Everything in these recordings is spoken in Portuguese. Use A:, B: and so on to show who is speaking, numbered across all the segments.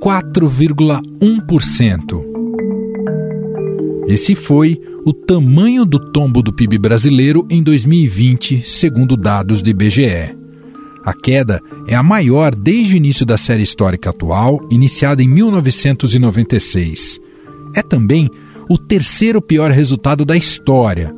A: Quatro vírgula um por cento. Esse foi o tamanho do tombo do PIB brasileiro em 2020, segundo dados do IBGE. A queda é a maior desde o início da série histórica atual, iniciada em 1996. É também o terceiro pior resultado da história.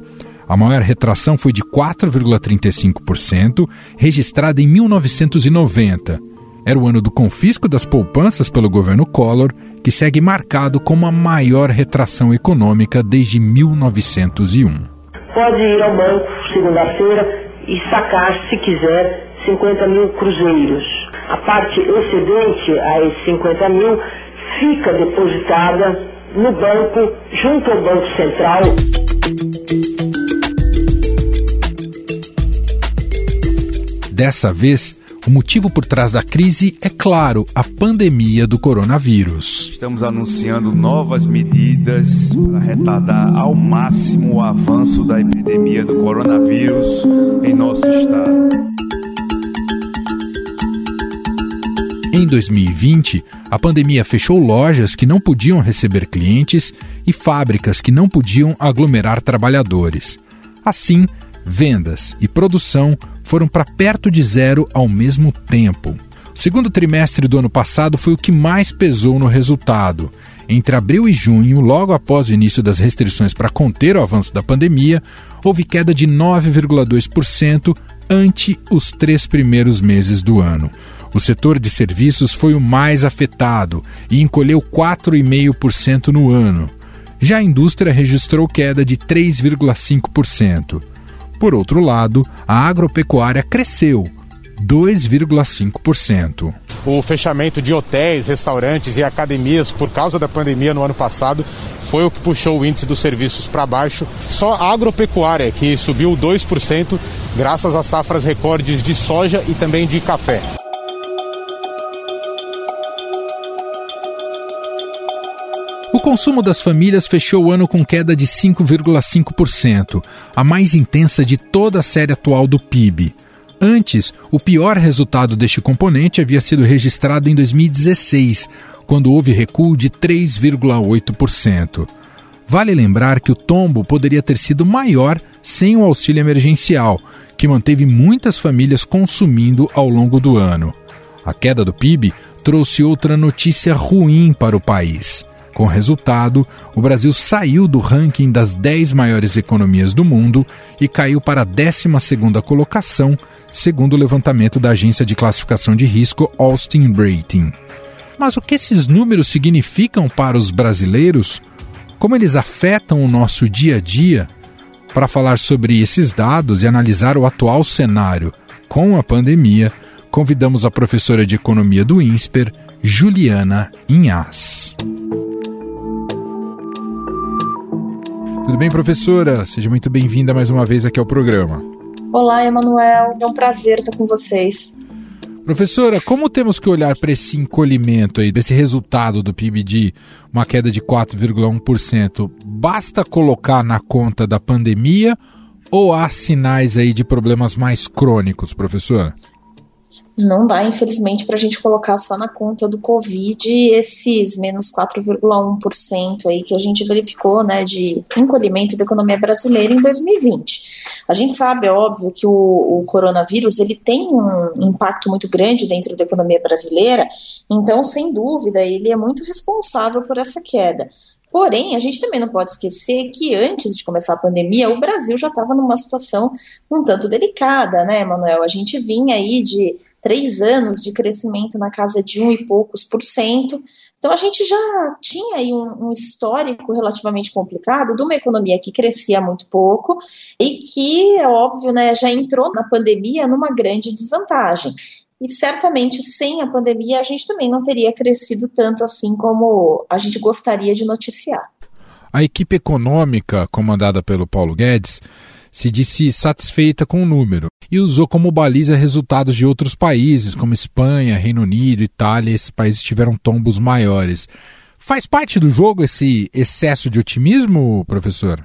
A: A maior retração foi de 4,35%, registrada em 1990. Era o ano do confisco das poupanças pelo governo Collor, que segue marcado como a maior retração econômica desde 1901.
B: Pode ir ao banco segunda-feira e sacar, se quiser, 50 mil cruzeiros. A parte excedente a esses 50 mil fica depositada no banco, junto ao Banco Central.
A: Dessa vez, o motivo por trás da crise é claro, a pandemia do coronavírus.
C: Estamos anunciando novas medidas para retardar ao máximo o avanço da epidemia do coronavírus em nosso estado.
A: Em 2020, a pandemia fechou lojas que não podiam receber clientes e fábricas que não podiam aglomerar trabalhadores. Assim, vendas e produção foram para perto de zero ao mesmo tempo. O segundo trimestre do ano passado foi o que mais pesou no resultado. Entre abril e junho, logo após o início das restrições para conter o avanço da pandemia, houve queda de 9,2% ante os três primeiros meses do ano. O setor de serviços foi o mais afetado e encolheu 4,5% no ano. Já a indústria registrou queda de 3,5%. Por outro lado, a agropecuária cresceu 2,5%.
D: O fechamento de hotéis, restaurantes e academias por causa da pandemia no ano passado foi o que puxou o índice dos serviços para baixo. Só a agropecuária, que subiu 2%, graças a safras recordes de soja e também de café.
A: O consumo das famílias fechou o ano com queda de 5,5%, a mais intensa de toda a série atual do PIB. Antes, o pior resultado deste componente havia sido registrado em 2016, quando houve recuo de 3,8%. Vale lembrar que o tombo poderia ter sido maior sem o auxílio emergencial, que manteve muitas famílias consumindo ao longo do ano. A queda do PIB trouxe outra notícia ruim para o país. Com resultado, o Brasil saiu do ranking das 10 maiores economias do mundo e caiu para a 12 colocação, segundo o levantamento da agência de classificação de risco Austin Rating. Mas o que esses números significam para os brasileiros? Como eles afetam o nosso dia a dia? Para falar sobre esses dados e analisar o atual cenário com a pandemia, convidamos a professora de economia do INSPER, Juliana Inhas. Tudo bem, professora? Seja muito bem-vinda mais uma vez aqui ao programa.
E: Olá, Emanuel. É um prazer estar com vocês.
A: Professora, como temos que olhar para esse encolhimento aí, desse resultado do PIB de uma queda de 4,1%? Basta colocar na conta da pandemia ou há sinais aí de problemas mais crônicos, professora?
E: Não dá, infelizmente, para a gente colocar só na conta do Covid esses menos 4,1% aí que a gente verificou, né, de encolhimento da economia brasileira em 2020. A gente sabe, é óbvio, que o, o coronavírus ele tem um impacto muito grande dentro da economia brasileira, então, sem dúvida, ele é muito responsável por essa queda. Porém, a gente também não pode esquecer que antes de começar a pandemia, o Brasil já estava numa situação um tanto delicada, né, Manuel? A gente vinha aí de três anos de crescimento na casa de um e poucos por cento. Então, a gente já tinha aí um, um histórico relativamente complicado de uma economia que crescia muito pouco e que, é óbvio, né, já entrou na pandemia numa grande desvantagem e certamente sem a pandemia a gente também não teria crescido tanto assim como a gente gostaria de noticiar.
A: A equipe econômica, comandada pelo Paulo Guedes, se disse satisfeita com o número e usou como baliza resultados de outros países, como Espanha, Reino Unido, Itália. Esses países tiveram tombos maiores. Faz parte do jogo esse excesso de otimismo, professor?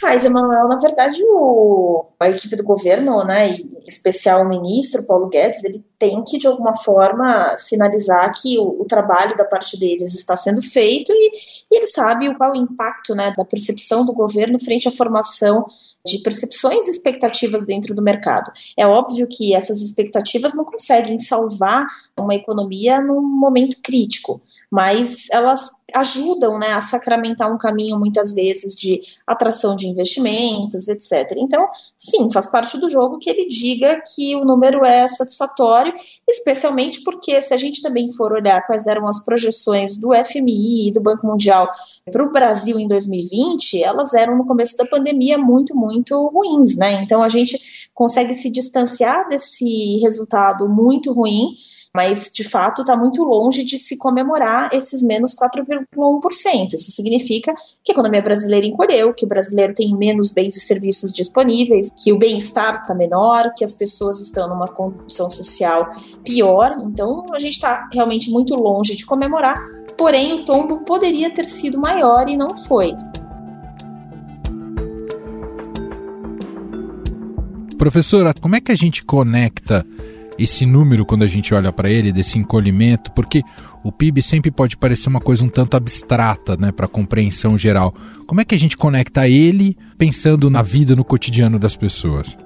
E: Faz, Emanuel. Na verdade, o, a equipe do governo, né, e, especial ministro, Paulo Guedes, ele tem que, de alguma forma, sinalizar que o, o trabalho da parte deles está sendo feito e, e ele sabe qual o impacto né, da percepção do governo frente à formação de percepções e expectativas dentro do mercado. É óbvio que essas expectativas não conseguem salvar uma economia num momento crítico, mas elas ajudam né, a sacramentar um caminho, muitas vezes, de atração de investimentos, etc. Então, sim, faz parte do jogo que ele diga que o número é satisfatório, especialmente porque, se a gente também for olhar quais eram as projeções do FMI e do Banco Mundial para o Brasil em 2020, elas eram no começo da pandemia muito, muito ruins, né? Então, a gente consegue se distanciar desse resultado muito ruim mas de fato está muito longe de se comemorar esses menos 4,1%. Isso significa que a economia brasileira encolheu, que o brasileiro tem menos bens e serviços disponíveis, que o bem-estar está menor, que as pessoas estão numa condição social pior. Então a gente está realmente muito longe de comemorar, porém o tombo poderia ter sido maior e não foi.
A: Professora, como é que a gente conecta esse número quando a gente olha para ele, desse encolhimento, porque o PIB sempre pode parecer uma coisa um tanto abstrata né, para compreensão geral. Como é que a gente conecta ele pensando na vida, no cotidiano das pessoas?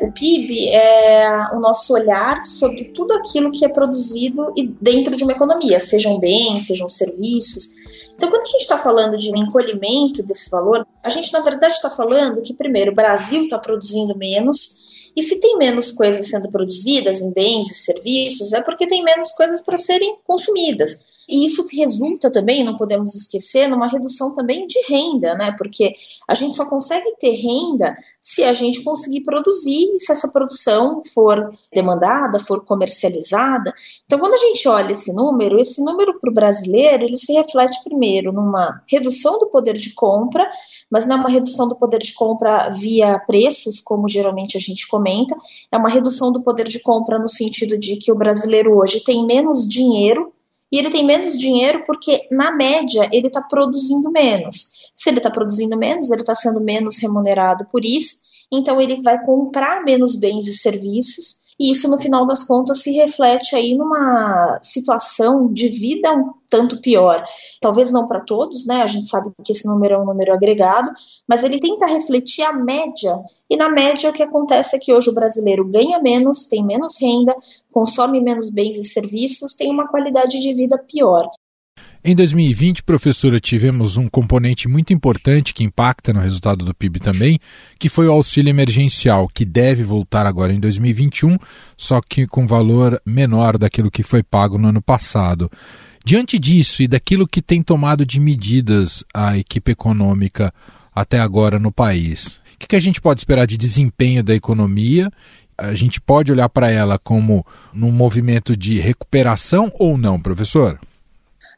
E: O PIB é o nosso olhar sobre tudo aquilo que é produzido dentro de uma economia, sejam bens, sejam serviços. Então, quando a gente está falando de um encolhimento desse valor, a gente na verdade está falando que, primeiro, o Brasil está produzindo menos e se tem menos coisas sendo produzidas em bens e serviços, é porque tem menos coisas para serem consumidas. E isso resulta também, não podemos esquecer, numa redução também de renda, né? Porque a gente só consegue ter renda se a gente conseguir produzir e se essa produção for demandada, for comercializada. Então, quando a gente olha esse número, esse número para o brasileiro, ele se reflete primeiro numa redução do poder de compra, mas não é uma redução do poder de compra via preços, como geralmente a gente comenta, é uma redução do poder de compra no sentido de que o brasileiro hoje tem menos dinheiro e ele tem menos dinheiro porque, na média, ele está produzindo menos. Se ele está produzindo menos, ele está sendo menos remunerado por isso, então ele vai comprar menos bens e serviços e isso no final das contas se reflete aí numa situação de vida um tanto pior. Talvez não para todos, né? A gente sabe que esse número é um número agregado, mas ele tenta refletir a média. E na média o que acontece é que hoje o brasileiro ganha menos, tem menos renda, consome menos bens e serviços, tem uma qualidade de vida pior.
A: Em 2020, professora, tivemos um componente muito importante que impacta no resultado do PIB também, que foi o auxílio emergencial, que deve voltar agora em 2021, só que com valor menor daquilo que foi pago no ano passado. Diante disso e daquilo que tem tomado de medidas a equipe econômica até agora no país, o que, que a gente pode esperar de desempenho da economia a gente pode olhar para ela como num movimento de recuperação ou não, professor?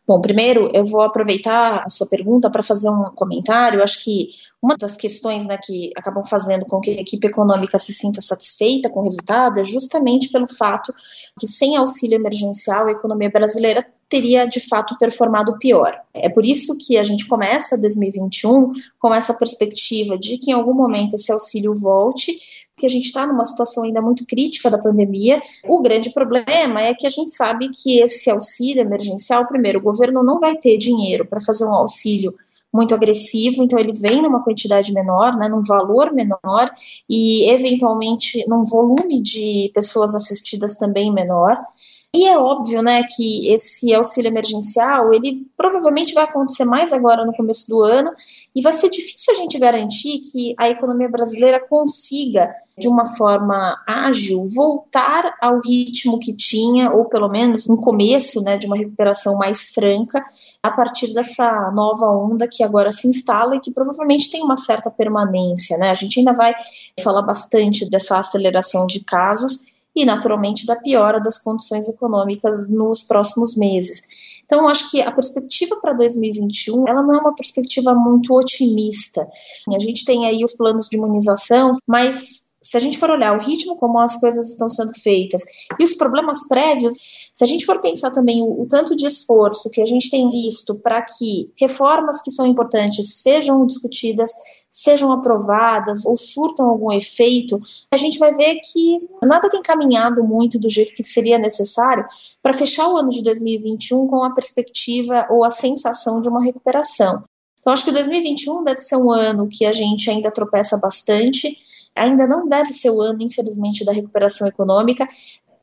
E: Bom, primeiro eu vou aproveitar a sua pergunta para fazer um comentário. Eu acho que uma das questões né, que acabam fazendo com que a equipe econômica se sinta satisfeita com o resultado é justamente pelo fato que sem auxílio emergencial a economia brasileira teria de fato performado pior. É por isso que a gente começa 2021 com essa perspectiva de que em algum momento esse auxílio volte, que a gente está numa situação ainda muito crítica da pandemia. O grande problema é que a gente sabe que esse auxílio emergencial, primeiro, o governo não vai ter dinheiro para fazer um auxílio muito agressivo, então ele vem numa quantidade menor, né, num valor menor e eventualmente num volume de pessoas assistidas também menor. E é óbvio, né, que esse auxílio emergencial, ele provavelmente vai acontecer mais agora no começo do ano, e vai ser difícil a gente garantir que a economia brasileira consiga, de uma forma ágil, voltar ao ritmo que tinha, ou pelo menos um começo, né, de uma recuperação mais franca, a partir dessa nova onda que agora se instala e que provavelmente tem uma certa permanência, né? A gente ainda vai falar bastante dessa aceleração de casos, e, naturalmente, da piora das condições econômicas nos próximos meses. Então, acho que a perspectiva para 2021, ela não é uma perspectiva muito otimista. A gente tem aí os planos de imunização, mas se a gente for olhar o ritmo como as coisas estão sendo feitas e os problemas prévios, se a gente for pensar também o, o tanto de esforço que a gente tem visto para que reformas que são importantes sejam discutidas, sejam aprovadas ou surtam algum efeito, a gente vai ver que nada tem caminhado muito do jeito que seria necessário para fechar o ano de 2021 com a perspectiva ou a sensação de uma recuperação. Então, acho que 2021 deve ser um ano que a gente ainda tropeça bastante, ainda não deve ser o ano, infelizmente, da recuperação econômica,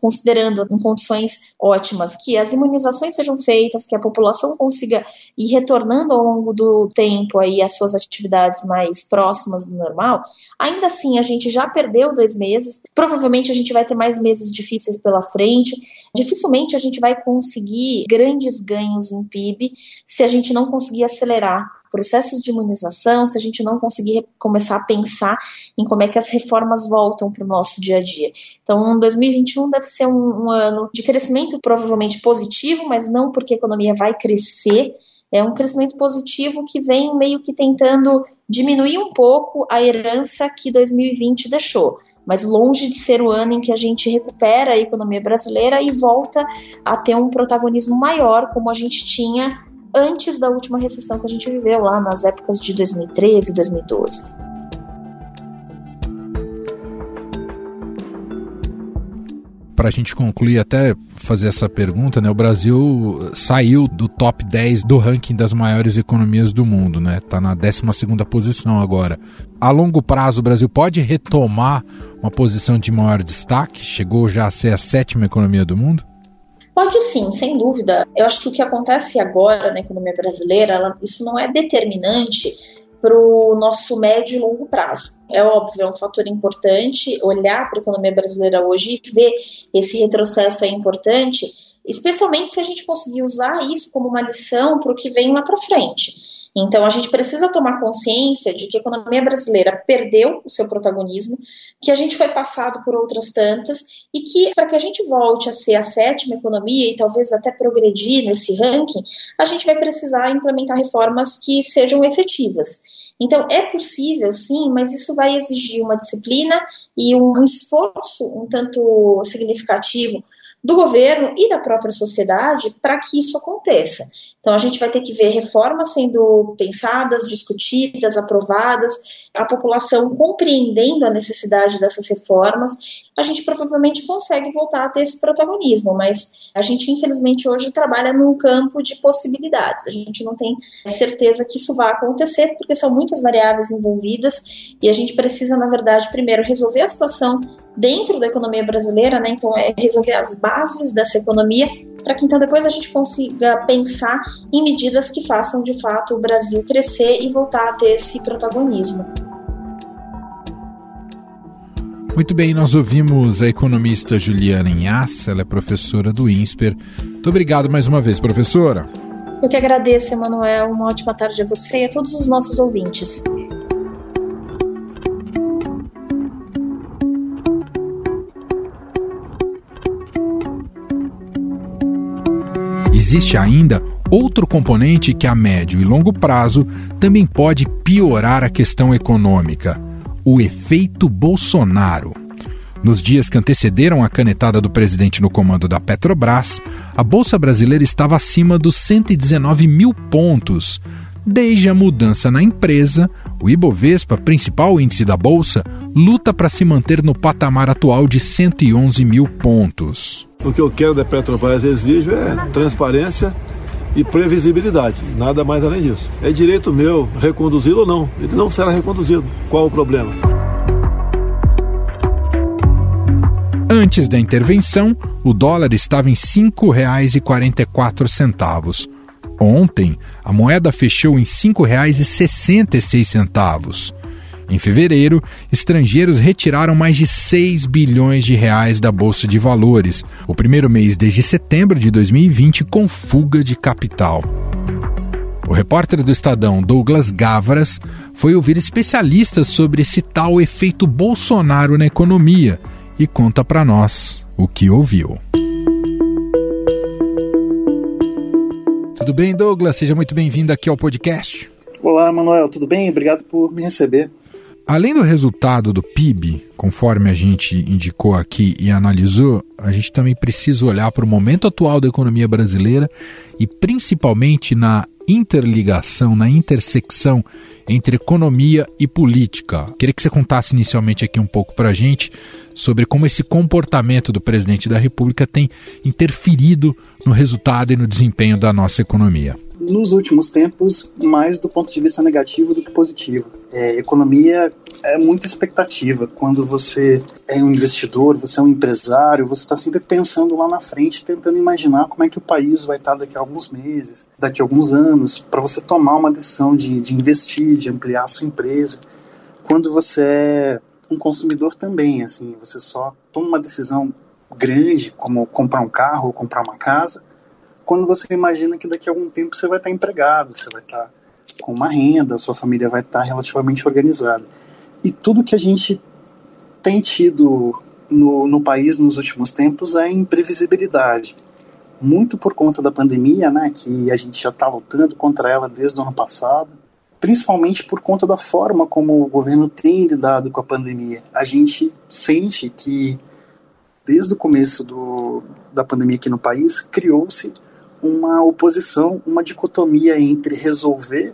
E: considerando em condições ótimas que as imunizações sejam feitas, que a população consiga ir retornando ao longo do tempo aí as suas atividades mais próximas do normal, ainda assim a gente já perdeu dois meses, provavelmente a gente vai ter mais meses difíceis pela frente, dificilmente a gente vai conseguir grandes ganhos em PIB se a gente não conseguir acelerar processos de imunização, se a gente não conseguir começar a pensar em como é que as reformas voltam para o nosso dia a dia. Então, 2021 deve ser um, um ano de crescimento provavelmente positivo, mas não porque a economia vai crescer, é um crescimento positivo que vem meio que tentando diminuir um pouco a herança que 2020 deixou. Mas longe de ser o ano em que a gente recupera a economia brasileira e volta a ter um protagonismo maior, como a gente tinha antes da última recessão que a gente viveu lá nas épocas de 2013 e 2012.
A: Para a gente concluir, até fazer essa pergunta, né? O Brasil saiu do top 10 do ranking das maiores economias do mundo, né? Está na 12 posição agora. A longo prazo, o Brasil pode retomar uma posição de maior destaque? Chegou já a ser a sétima economia do mundo?
E: Pode sim, sem dúvida. Eu acho que o que acontece agora na economia brasileira, ela, isso não é determinante para o nosso médio e longo prazo. É óbvio, é um fator importante olhar para a economia brasileira hoje e ver esse retrocesso é importante, especialmente se a gente conseguir usar isso como uma lição para o que vem lá para frente. Então, a gente precisa tomar consciência de que a economia brasileira perdeu o seu protagonismo, que a gente foi passado por outras tantas e que, para que a gente volte a ser a sétima economia e talvez até progredir nesse ranking, a gente vai precisar implementar reformas que sejam efetivas. Então, é possível, sim, mas isso vai exigir uma disciplina e um esforço um tanto significativo do governo e da própria sociedade para que isso aconteça. Então, a gente vai ter que ver reformas sendo pensadas, discutidas, aprovadas, a população compreendendo a necessidade dessas reformas, a gente provavelmente consegue voltar a ter esse protagonismo, mas a gente, infelizmente, hoje trabalha num campo de possibilidades. A gente não tem certeza que isso vai acontecer, porque são muitas variáveis envolvidas e a gente precisa, na verdade, primeiro resolver a situação dentro da economia brasileira, né? Então, é resolver as bases dessa economia para que então depois a gente consiga pensar em medidas que façam de fato o Brasil crescer e voltar a ter esse protagonismo.
A: Muito bem, nós ouvimos a economista Juliana Inhaça, ela é professora do INSPER. Muito obrigado mais uma vez, professora.
E: Eu que agradeço, Emanuel. Uma ótima tarde a você e a todos os nossos ouvintes.
A: Existe ainda outro componente que a médio e longo prazo também pode piorar a questão econômica: o efeito Bolsonaro. Nos dias que antecederam a canetada do presidente no comando da Petrobras, a Bolsa Brasileira estava acima dos 119 mil pontos. Desde a mudança na empresa, o Ibovespa, principal índice da Bolsa, luta para se manter no patamar atual de 111 mil pontos.
F: O que eu quero da Petrobras exijo é transparência e previsibilidade, nada mais além disso. É direito meu reconduzi-lo ou não. Ele não será reconduzido. Qual o problema?
A: Antes da intervenção, o dólar estava em R$ 5,44. Ontem, a moeda fechou em R$ 5,66. Em fevereiro, estrangeiros retiraram mais de 6 bilhões de reais da bolsa de valores, o primeiro mês desde setembro de 2020 com fuga de capital. O repórter do Estadão Douglas Gavras foi ouvir especialistas sobre esse tal efeito Bolsonaro na economia e conta para nós o que ouviu. Tudo bem, Douglas? Seja muito bem-vindo aqui ao podcast.
G: Olá, Manuel, tudo bem? Obrigado por me receber.
A: Além do resultado do PIB, conforme a gente indicou aqui e analisou, a gente também precisa olhar para o momento atual da economia brasileira e principalmente na interligação, na intersecção entre economia e política. Queria que você contasse inicialmente aqui um pouco para a gente sobre como esse comportamento do presidente da República tem interferido no resultado e no desempenho da nossa economia
G: nos últimos tempos, mais do ponto de vista negativo do que positivo. É, economia é muita expectativa. Quando você é um investidor, você é um empresário, você está sempre pensando lá na frente, tentando imaginar como é que o país vai estar daqui a alguns meses, daqui a alguns anos, para você tomar uma decisão de, de investir, de ampliar a sua empresa. Quando você é um consumidor também, assim, você só toma uma decisão grande, como comprar um carro ou comprar uma casa, quando você imagina que daqui a algum tempo você vai estar empregado, você vai estar com uma renda, sua família vai estar relativamente organizada. E tudo que a gente tem tido no, no país nos últimos tempos é imprevisibilidade. Muito por conta da pandemia, né, que a gente já está lutando contra ela desde o ano passado, principalmente por conta da forma como o governo tem lidado com a pandemia. A gente sente que, desde o começo do, da pandemia aqui no país, criou-se uma oposição, uma dicotomia entre resolver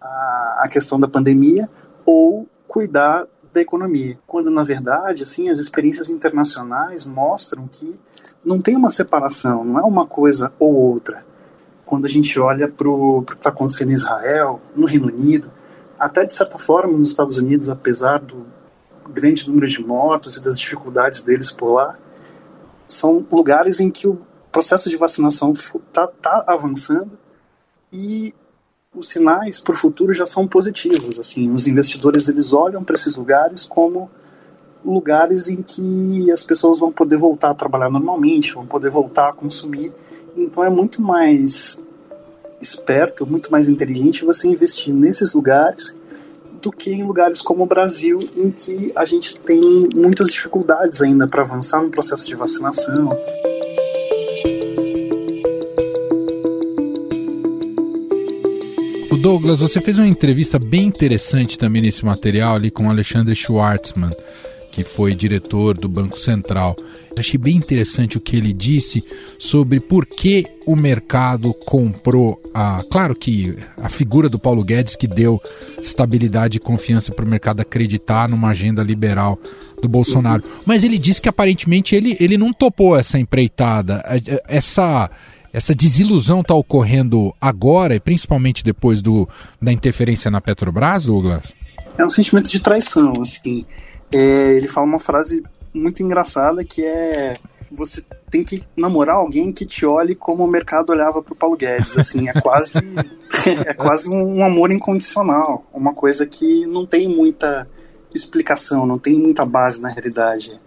G: a, a questão da pandemia ou cuidar da economia, quando na verdade, assim, as experiências internacionais mostram que não tem uma separação, não é uma coisa ou outra. Quando a gente olha para o que está acontecendo em Israel, no Reino Unido, até de certa forma nos Estados Unidos, apesar do grande número de mortos e das dificuldades deles por lá, são lugares em que o processo de vacinação está tá avançando e os sinais para o futuro já são positivos. Assim, os investidores eles olham para esses lugares como lugares em que as pessoas vão poder voltar a trabalhar normalmente, vão poder voltar a consumir. Então é muito mais esperto, muito mais inteligente você investir nesses lugares do que em lugares como o Brasil, em que a gente tem muitas dificuldades ainda para avançar no processo de vacinação.
A: Douglas, você fez uma entrevista bem interessante também nesse material ali com Alexandre Schwartzman, que foi diretor do Banco Central. Achei bem interessante o que ele disse sobre por que o mercado comprou a. Claro que a figura do Paulo Guedes que deu estabilidade e confiança para o mercado acreditar numa agenda liberal do Bolsonaro. Mas ele disse que aparentemente ele, ele não topou essa empreitada. Essa essa desilusão está ocorrendo agora, e principalmente depois do, da interferência na Petrobras, Douglas?
G: É um sentimento de traição, assim. É, ele fala uma frase muito engraçada que é você tem que namorar alguém que te olhe como o mercado olhava para o Paulo Guedes, assim, é quase é quase um amor incondicional, uma coisa que não tem muita explicação, não tem muita base na realidade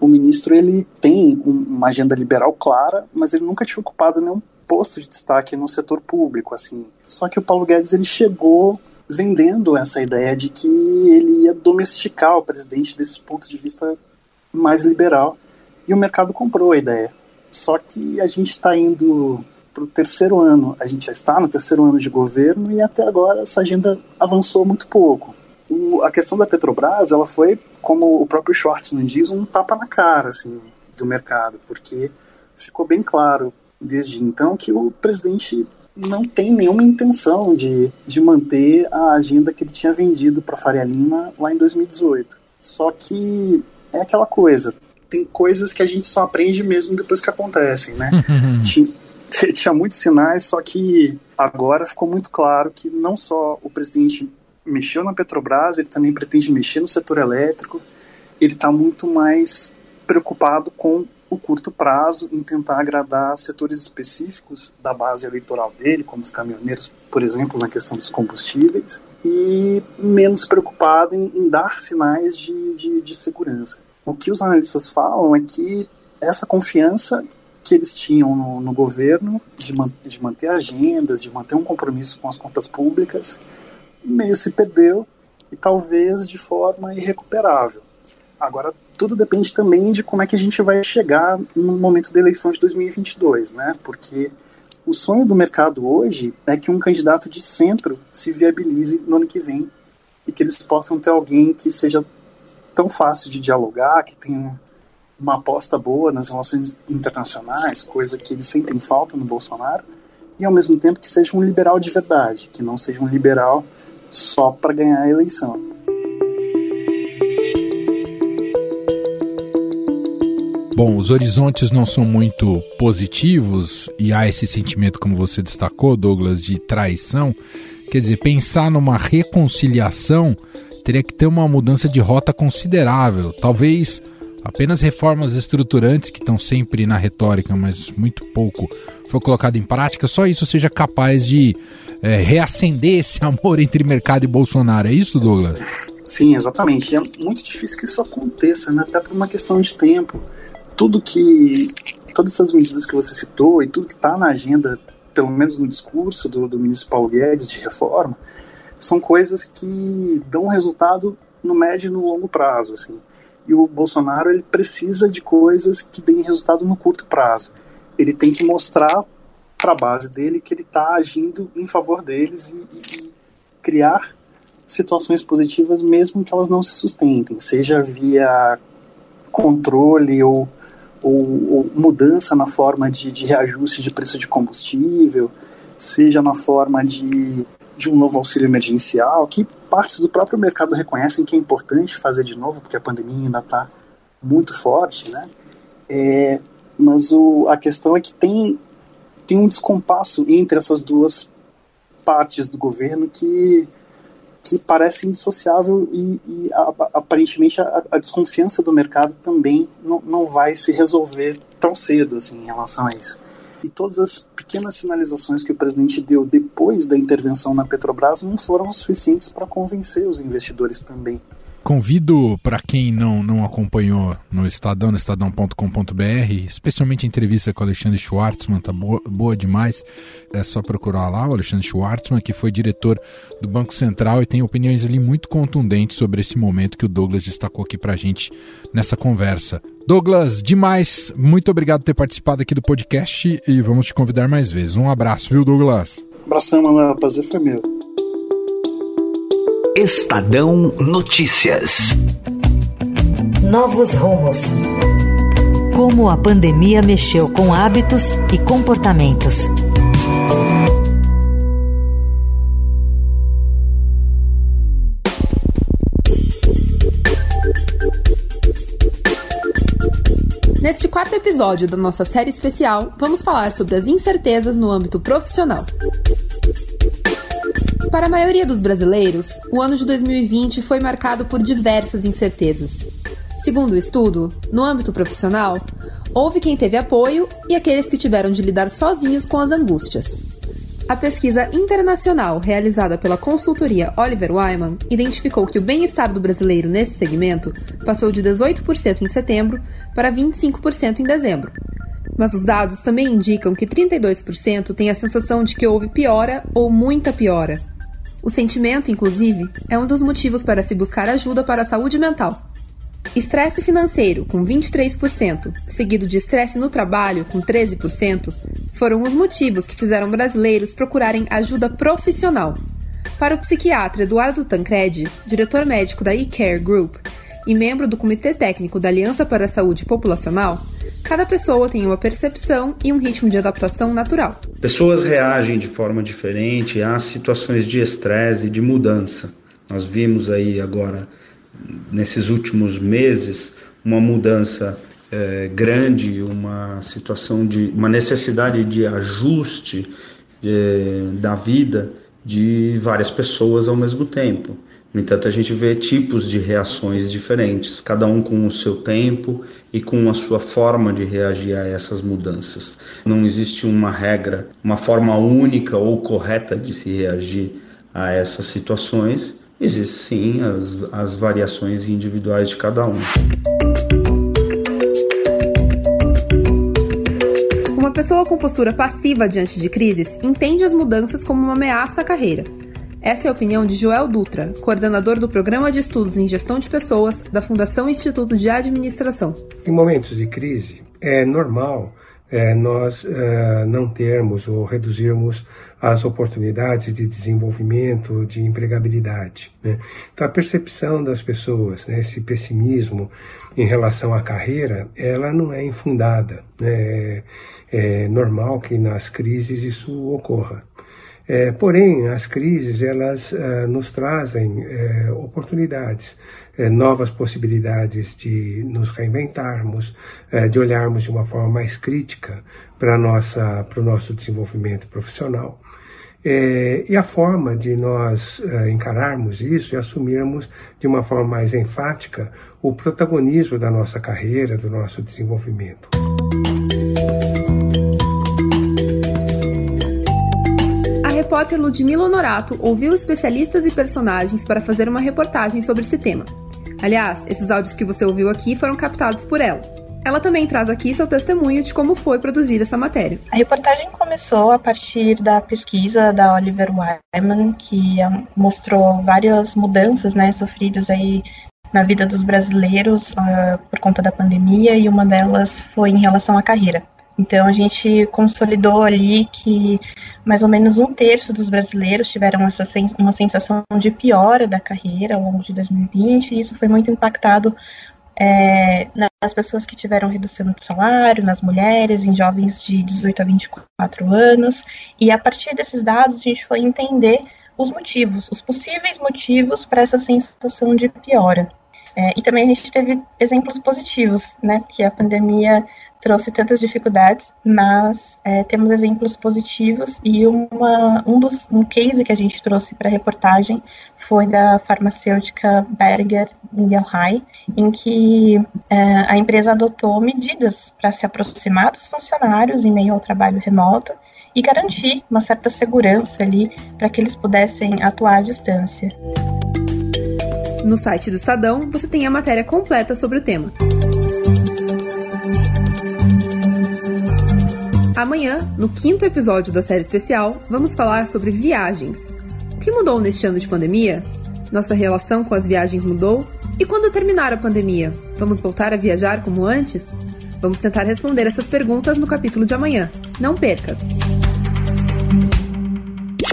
G: o ministro ele tem uma agenda liberal clara, mas ele nunca tinha ocupado nenhum posto de destaque no setor público, assim. Só que o Paulo Guedes ele chegou vendendo essa ideia de que ele ia domesticar o presidente desse ponto de vista mais liberal, e o mercado comprou a ideia. Só que a gente está indo para o terceiro ano, a gente já está no terceiro ano de governo e até agora essa agenda avançou muito pouco. O, a questão da Petrobras, ela foi, como o próprio Schwartzman diz, um tapa na cara assim, do mercado, porque ficou bem claro desde então que o presidente não tem nenhuma intenção de, de manter a agenda que ele tinha vendido para Faria Lima lá em 2018. Só que é aquela coisa, tem coisas que a gente só aprende mesmo depois que acontecem, né? tinha, tinha muitos sinais, só que agora ficou muito claro que não só o presidente mexeu na Petrobras, ele também pretende mexer no setor elétrico. Ele está muito mais preocupado com o curto prazo, em tentar agradar setores específicos da base eleitoral dele, como os caminhoneiros, por exemplo, na questão dos combustíveis, e menos preocupado em, em dar sinais de, de, de segurança. O que os analistas falam é que essa confiança que eles tinham no, no governo de, man, de manter agendas, de manter um compromisso com as contas públicas, meio se perdeu e talvez de forma irrecuperável. Agora, tudo depende também de como é que a gente vai chegar no momento da eleição de 2022, né? Porque o sonho do mercado hoje é que um candidato de centro se viabilize no ano que vem e que eles possam ter alguém que seja tão fácil de dialogar, que tenha uma aposta boa nas relações internacionais, coisa que eles sentem falta no Bolsonaro, e ao mesmo tempo que seja um liberal de verdade, que não seja um liberal só para ganhar a eleição.
A: Bom, os horizontes não são muito positivos e há esse sentimento, como você destacou, Douglas, de traição. Quer dizer, pensar numa reconciliação teria que ter uma mudança de rota considerável. Talvez apenas reformas estruturantes que estão sempre na retórica, mas muito pouco foi colocado em prática, só isso seja capaz de é, reacender esse amor entre mercado e Bolsonaro. É isso, Douglas?
G: Sim, exatamente. É muito difícil que isso aconteça, né? até por uma questão de tempo tudo que. Todas essas medidas que você citou e tudo que está na agenda, pelo menos no discurso do, do ministro Paulo Guedes de reforma, são coisas que dão resultado no médio e no longo prazo. Assim. E o Bolsonaro ele precisa de coisas que deem resultado no curto prazo. Ele tem que mostrar para a base dele que ele está agindo em favor deles e, e, criar situações positivas mesmo que elas não se sustentem, seja via controle ou ou, ou mudança na forma de, de reajuste de preço de combustível, seja na forma de, de um novo auxílio emergencial, que partes do próprio mercado reconhecem que é importante fazer de novo, porque a pandemia ainda está muito forte, né? É, mas o, a questão é que tem, tem um descompasso entre essas duas partes do governo que que parece indissociável e, e a, aparentemente a, a, desconfiança do mercado também não, não vai se resolver tão cedo assim, em relação a isso. E todas as pequenas sinalizações que o presidente deu depois da intervenção na Petrobras não foram suficientes para convencer os investidores também
A: Convido para quem não, não acompanhou no Estadão, no estadão.com.br, especialmente a entrevista com o Alexandre Schwartzman, tá boa, boa demais. É só procurar lá o Alexandre Schwartzman, que foi diretor do Banco Central e tem opiniões ali muito contundentes sobre esse momento que o Douglas destacou aqui para a gente nessa conversa. Douglas, demais, muito obrigado por ter participado aqui do podcast e vamos te convidar mais vezes. Um abraço, viu, Douglas?
G: Abração, mano. Prazer foi meu.
H: Estadão Notícias.
I: Novos rumos. Como a pandemia mexeu com hábitos e comportamentos.
J: Neste quarto episódio da nossa série especial, vamos falar sobre as incertezas no âmbito profissional. Para a maioria dos brasileiros, o ano de 2020 foi marcado por diversas incertezas. Segundo o estudo, no âmbito profissional, houve quem teve apoio e aqueles que tiveram de lidar sozinhos com as angústias. A pesquisa internacional realizada pela consultoria Oliver Wyman identificou que o bem-estar do brasileiro nesse segmento passou de 18% em setembro para 25% em dezembro. Mas os dados também indicam que 32% têm a sensação de que houve piora ou muita piora o sentimento, inclusive, é um dos motivos para se buscar ajuda para a saúde mental. Estresse financeiro, com 23%, seguido de estresse no trabalho, com 13%, foram os motivos que fizeram brasileiros procurarem ajuda profissional. Para o psiquiatra Eduardo Tancredi, diretor médico da eCare Group e membro do Comitê Técnico da Aliança para a Saúde Populacional, Cada pessoa tem uma percepção e um ritmo de adaptação natural.
K: Pessoas reagem de forma diferente a situações de estresse e de mudança. Nós vimos aí agora, nesses últimos meses, uma mudança é, grande, uma situação de uma necessidade de ajuste é, da vida de várias pessoas ao mesmo tempo. No entanto, a gente vê tipos de reações diferentes, cada um com o seu tempo e com a sua forma de reagir a essas mudanças. Não existe uma regra, uma forma única ou correta de se reagir a essas situações. Existem sim as, as variações individuais de cada um.
J: Pessoa com postura passiva diante de crises entende as mudanças como uma ameaça à carreira essa é a opinião de Joel Dutra, coordenador do Programa de Estudos em Gestão de Pessoas da Fundação Instituto de Administração.
L: Em momentos de crise, é normal é, nós é, não termos ou reduzirmos as oportunidades de desenvolvimento, de empregabilidade. Né? Então, a percepção das pessoas, né, esse pessimismo em relação à carreira, ela não é infundada. É, é normal que nas crises isso ocorra. É, porém, as crises elas uh, nos trazem uh, oportunidades, uh, novas possibilidades de nos reinventarmos, de olharmos de uma forma mais crítica para nossa para o nosso desenvolvimento profissional. e a forma de nós encararmos isso e assumirmos de uma forma mais enfática o protagonismo da nossa carreira, do nosso desenvolvimento.
J: repórter Ludmila Honorato ouviu especialistas e personagens para fazer uma reportagem sobre esse tema. Aliás, esses áudios que você ouviu aqui foram captados por ela. Ela também traz aqui seu testemunho de como foi produzida essa matéria.
M: A reportagem começou a partir da pesquisa da Oliver Wyman, que mostrou várias mudanças né, sofridas aí na vida dos brasileiros uh, por conta da pandemia, e uma delas foi em relação à carreira. Então a gente consolidou ali que mais ou menos um terço dos brasileiros tiveram essa sens uma sensação de piora da carreira ao longo de 2020, e isso foi muito impactado é, nas pessoas que tiveram redução de salário, nas mulheres, em jovens de 18 a 24 anos, e a partir desses dados a gente foi entender os motivos, os possíveis motivos para essa sensação de piora. É, e também a gente teve exemplos positivos, né, que a pandemia trouxe tantas dificuldades, mas é, temos exemplos positivos e uma, um, dos, um case que a gente trouxe para a reportagem foi da farmacêutica Berger Ingelheim, em que é, a empresa adotou medidas para se aproximar dos funcionários em meio ao trabalho remoto e garantir uma certa segurança ali para que eles pudessem atuar à distância.
J: No site do Estadão, você tem a matéria completa sobre o tema. Amanhã, no quinto episódio da série especial, vamos falar sobre viagens. O que mudou neste ano de pandemia? Nossa relação com as viagens mudou? E quando terminar a pandemia, vamos voltar a viajar como antes? Vamos tentar responder essas perguntas no capítulo de amanhã. Não perca!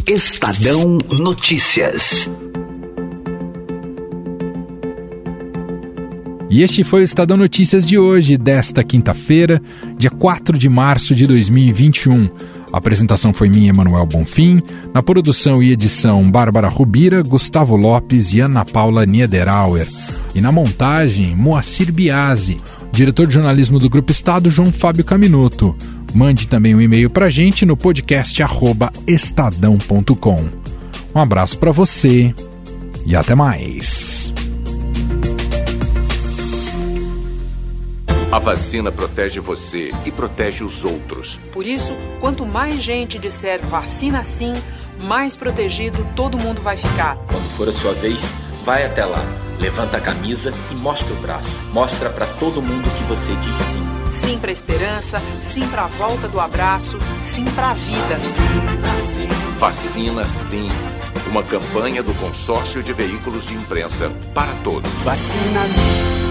H: Estadão Notícias.
A: E este foi o Estadão Notícias de hoje, desta quinta-feira, dia 4 de março de 2021. A apresentação foi minha, Emanuel Bonfim. Na produção e edição, Bárbara Rubira, Gustavo Lopes e Ana Paula Niederauer. E na montagem, Moacir Biasi. Diretor de jornalismo do Grupo Estado, João Fábio Caminuto. Mande também um e-mail para a gente no podcast estadão.com. Um abraço para você e até mais.
N: A vacina protege você e protege os outros.
O: Por isso, quanto mais gente disser vacina sim, mais protegido todo mundo vai ficar.
P: Quando for a sua vez, vai até lá, levanta a camisa e mostra o braço. Mostra para todo mundo que você diz sim.
O: Sim para a esperança, sim para a volta do abraço, sim para a vida.
N: Vacina sim. Uma campanha do Consórcio de Veículos de Imprensa para todos.
Q: Vacina sim.